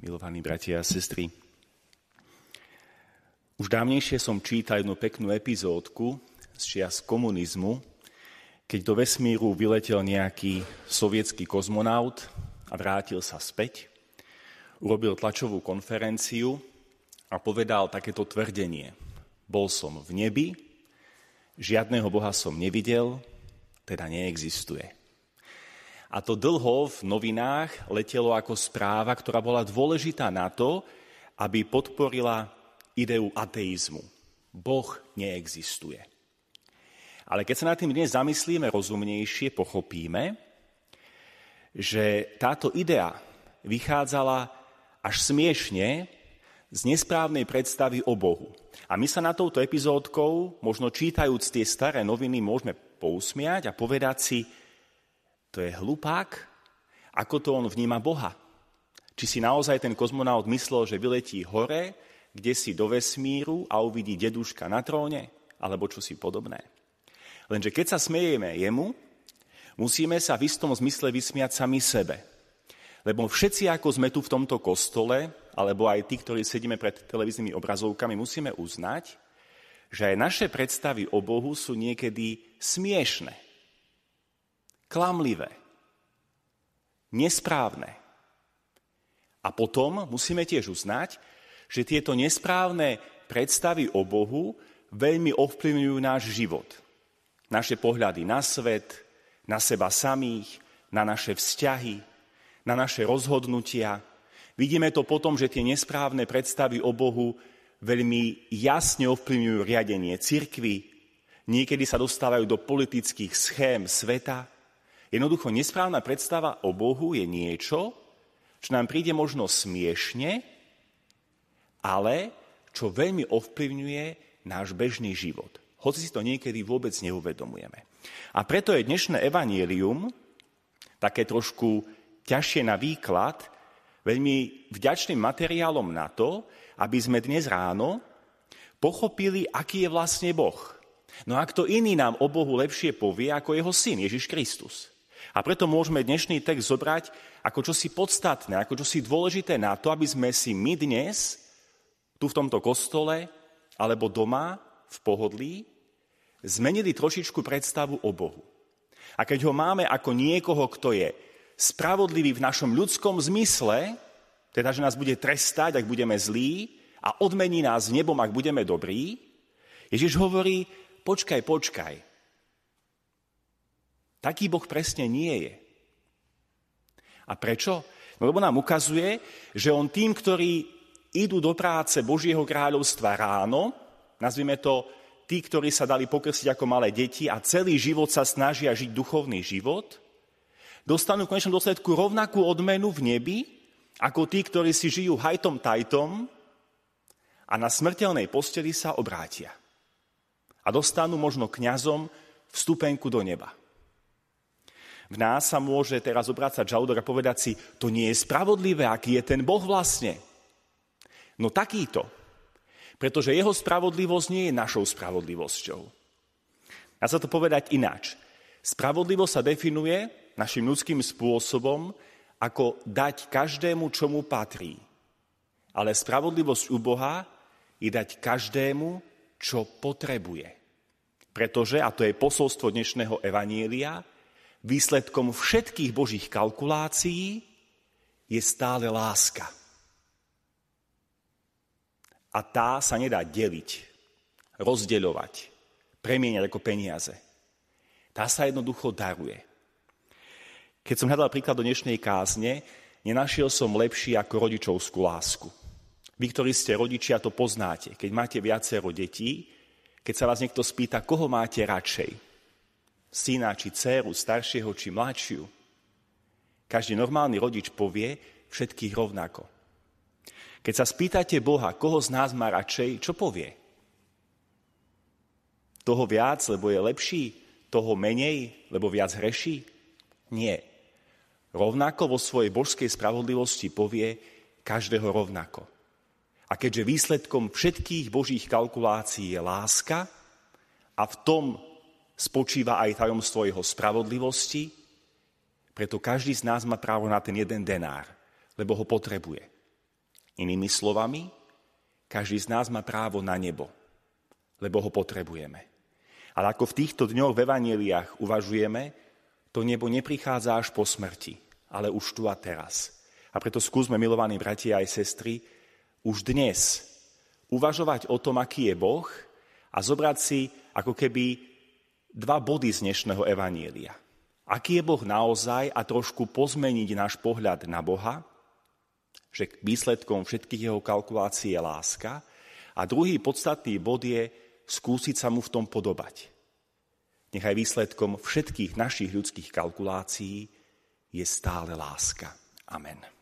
milí bratia a sestry. Už dávnejšie som čítal jednu peknú epizódku z čias komunizmu, keď do vesmíru vyletel nejaký sovietský kozmonaut a vrátil sa späť, urobil tlačovú konferenciu a povedal takéto tvrdenie. Bol som v nebi, žiadného Boha som nevidel, teda neexistuje. A to dlho v novinách letelo ako správa, ktorá bola dôležitá na to, aby podporila ideu ateizmu. Boh neexistuje. Ale keď sa nad tým dnes zamyslíme rozumnejšie, pochopíme, že táto idea vychádzala až smiešne z nesprávnej predstavy o Bohu. A my sa na touto epizódkou, možno čítajúc tie staré noviny, môžeme pousmiať a povedať si, to je hlupák, ako to on vníma Boha. Či si naozaj ten kozmonaut myslel, že vyletí hore, kde si do vesmíru a uvidí deduška na tróne, alebo čo si podobné. Lenže keď sa smejeme jemu, musíme sa v istom zmysle vysmiať sami sebe. Lebo všetci, ako sme tu v tomto kostole, alebo aj tí, ktorí sedíme pred televíznymi obrazovkami, musíme uznať, že aj naše predstavy o Bohu sú niekedy smiešne klamlivé, nesprávne. A potom musíme tiež uznať, že tieto nesprávne predstavy o Bohu veľmi ovplyvňujú náš život. Naše pohľady na svet, na seba samých, na naše vzťahy, na naše rozhodnutia. Vidíme to potom, že tie nesprávne predstavy o Bohu veľmi jasne ovplyvňujú riadenie cirkvy, niekedy sa dostávajú do politických schém sveta, Jednoducho nesprávna predstava o Bohu je niečo, čo nám príde možno smiešne, ale čo veľmi ovplyvňuje náš bežný život. Hoci si to niekedy vôbec neuvedomujeme. A preto je dnešné evanielium také trošku ťažšie na výklad, veľmi vďačným materiálom na to, aby sme dnes ráno pochopili, aký je vlastne Boh. No a kto iný nám o Bohu lepšie povie ako jeho syn Ježiš Kristus. A preto môžeme dnešný text zobrať ako čosi podstatné, ako čosi dôležité na to, aby sme si my dnes, tu v tomto kostole, alebo doma, v pohodlí, zmenili trošičku predstavu o Bohu. A keď ho máme ako niekoho, kto je spravodlivý v našom ľudskom zmysle, teda, že nás bude trestať, ak budeme zlí, a odmení nás nebom, ak budeme dobrí, Ježiš hovorí, počkaj, počkaj, taký Boh presne nie je. A prečo? No, lebo nám ukazuje, že on tým, ktorí idú do práce Božieho kráľovstva ráno, nazvime to tí, ktorí sa dali pokrsiť ako malé deti a celý život sa snažia žiť duchovný život, dostanú v konečnom dôsledku rovnakú odmenu v nebi, ako tí, ktorí si žijú hajtom tajtom a na smrteľnej posteli sa obrátia. A dostanú možno kňazom vstupenku do neba. V nás sa môže teraz obrácať žalúdok a povedať si, to nie je spravodlivé, aký je ten Boh vlastne. No takýto. Pretože jeho spravodlivosť nie je našou spravodlivosťou. Dá sa to povedať ináč. Spravodlivosť sa definuje našim ľudským spôsobom ako dať každému, čo mu patrí. Ale spravodlivosť u Boha je dať každému, čo potrebuje. Pretože, a to je posolstvo dnešného evanielia, výsledkom všetkých božích kalkulácií je stále láska. A tá sa nedá deliť, rozdeľovať, premieňať ako peniaze. Tá sa jednoducho daruje. Keď som hľadal príklad do dnešnej kázne, nenašiel som lepší ako rodičovskú lásku. Vy, ktorí ste rodičia, to poznáte. Keď máte viacero detí, keď sa vás niekto spýta, koho máte radšej, syna či dceru, staršieho či mladšiu. Každý normálny rodič povie všetkých rovnako. Keď sa spýtate Boha, koho z nás má radšej, čo povie? Toho viac, lebo je lepší? Toho menej, lebo viac hreší? Nie. Rovnako vo svojej božskej spravodlivosti povie každého rovnako. A keďže výsledkom všetkých božích kalkulácií je láska a v tom spočíva aj tajomstvo jeho spravodlivosti, preto každý z nás má právo na ten jeden denár, lebo ho potrebuje. Inými slovami, každý z nás má právo na nebo, lebo ho potrebujeme. Ale ako v týchto dňoch v evaneliách uvažujeme, to nebo neprichádza až po smrti, ale už tu a teraz. A preto skúsme, milovaní bratia aj sestry, už dnes uvažovať o tom, aký je Boh a zobrať si ako keby dva body z dnešného evanília. Aký je Boh naozaj a trošku pozmeniť náš pohľad na Boha, že výsledkom všetkých jeho kalkulácií je láska. A druhý podstatný bod je skúsiť sa mu v tom podobať. Nechaj výsledkom všetkých našich ľudských kalkulácií je stále láska. Amen.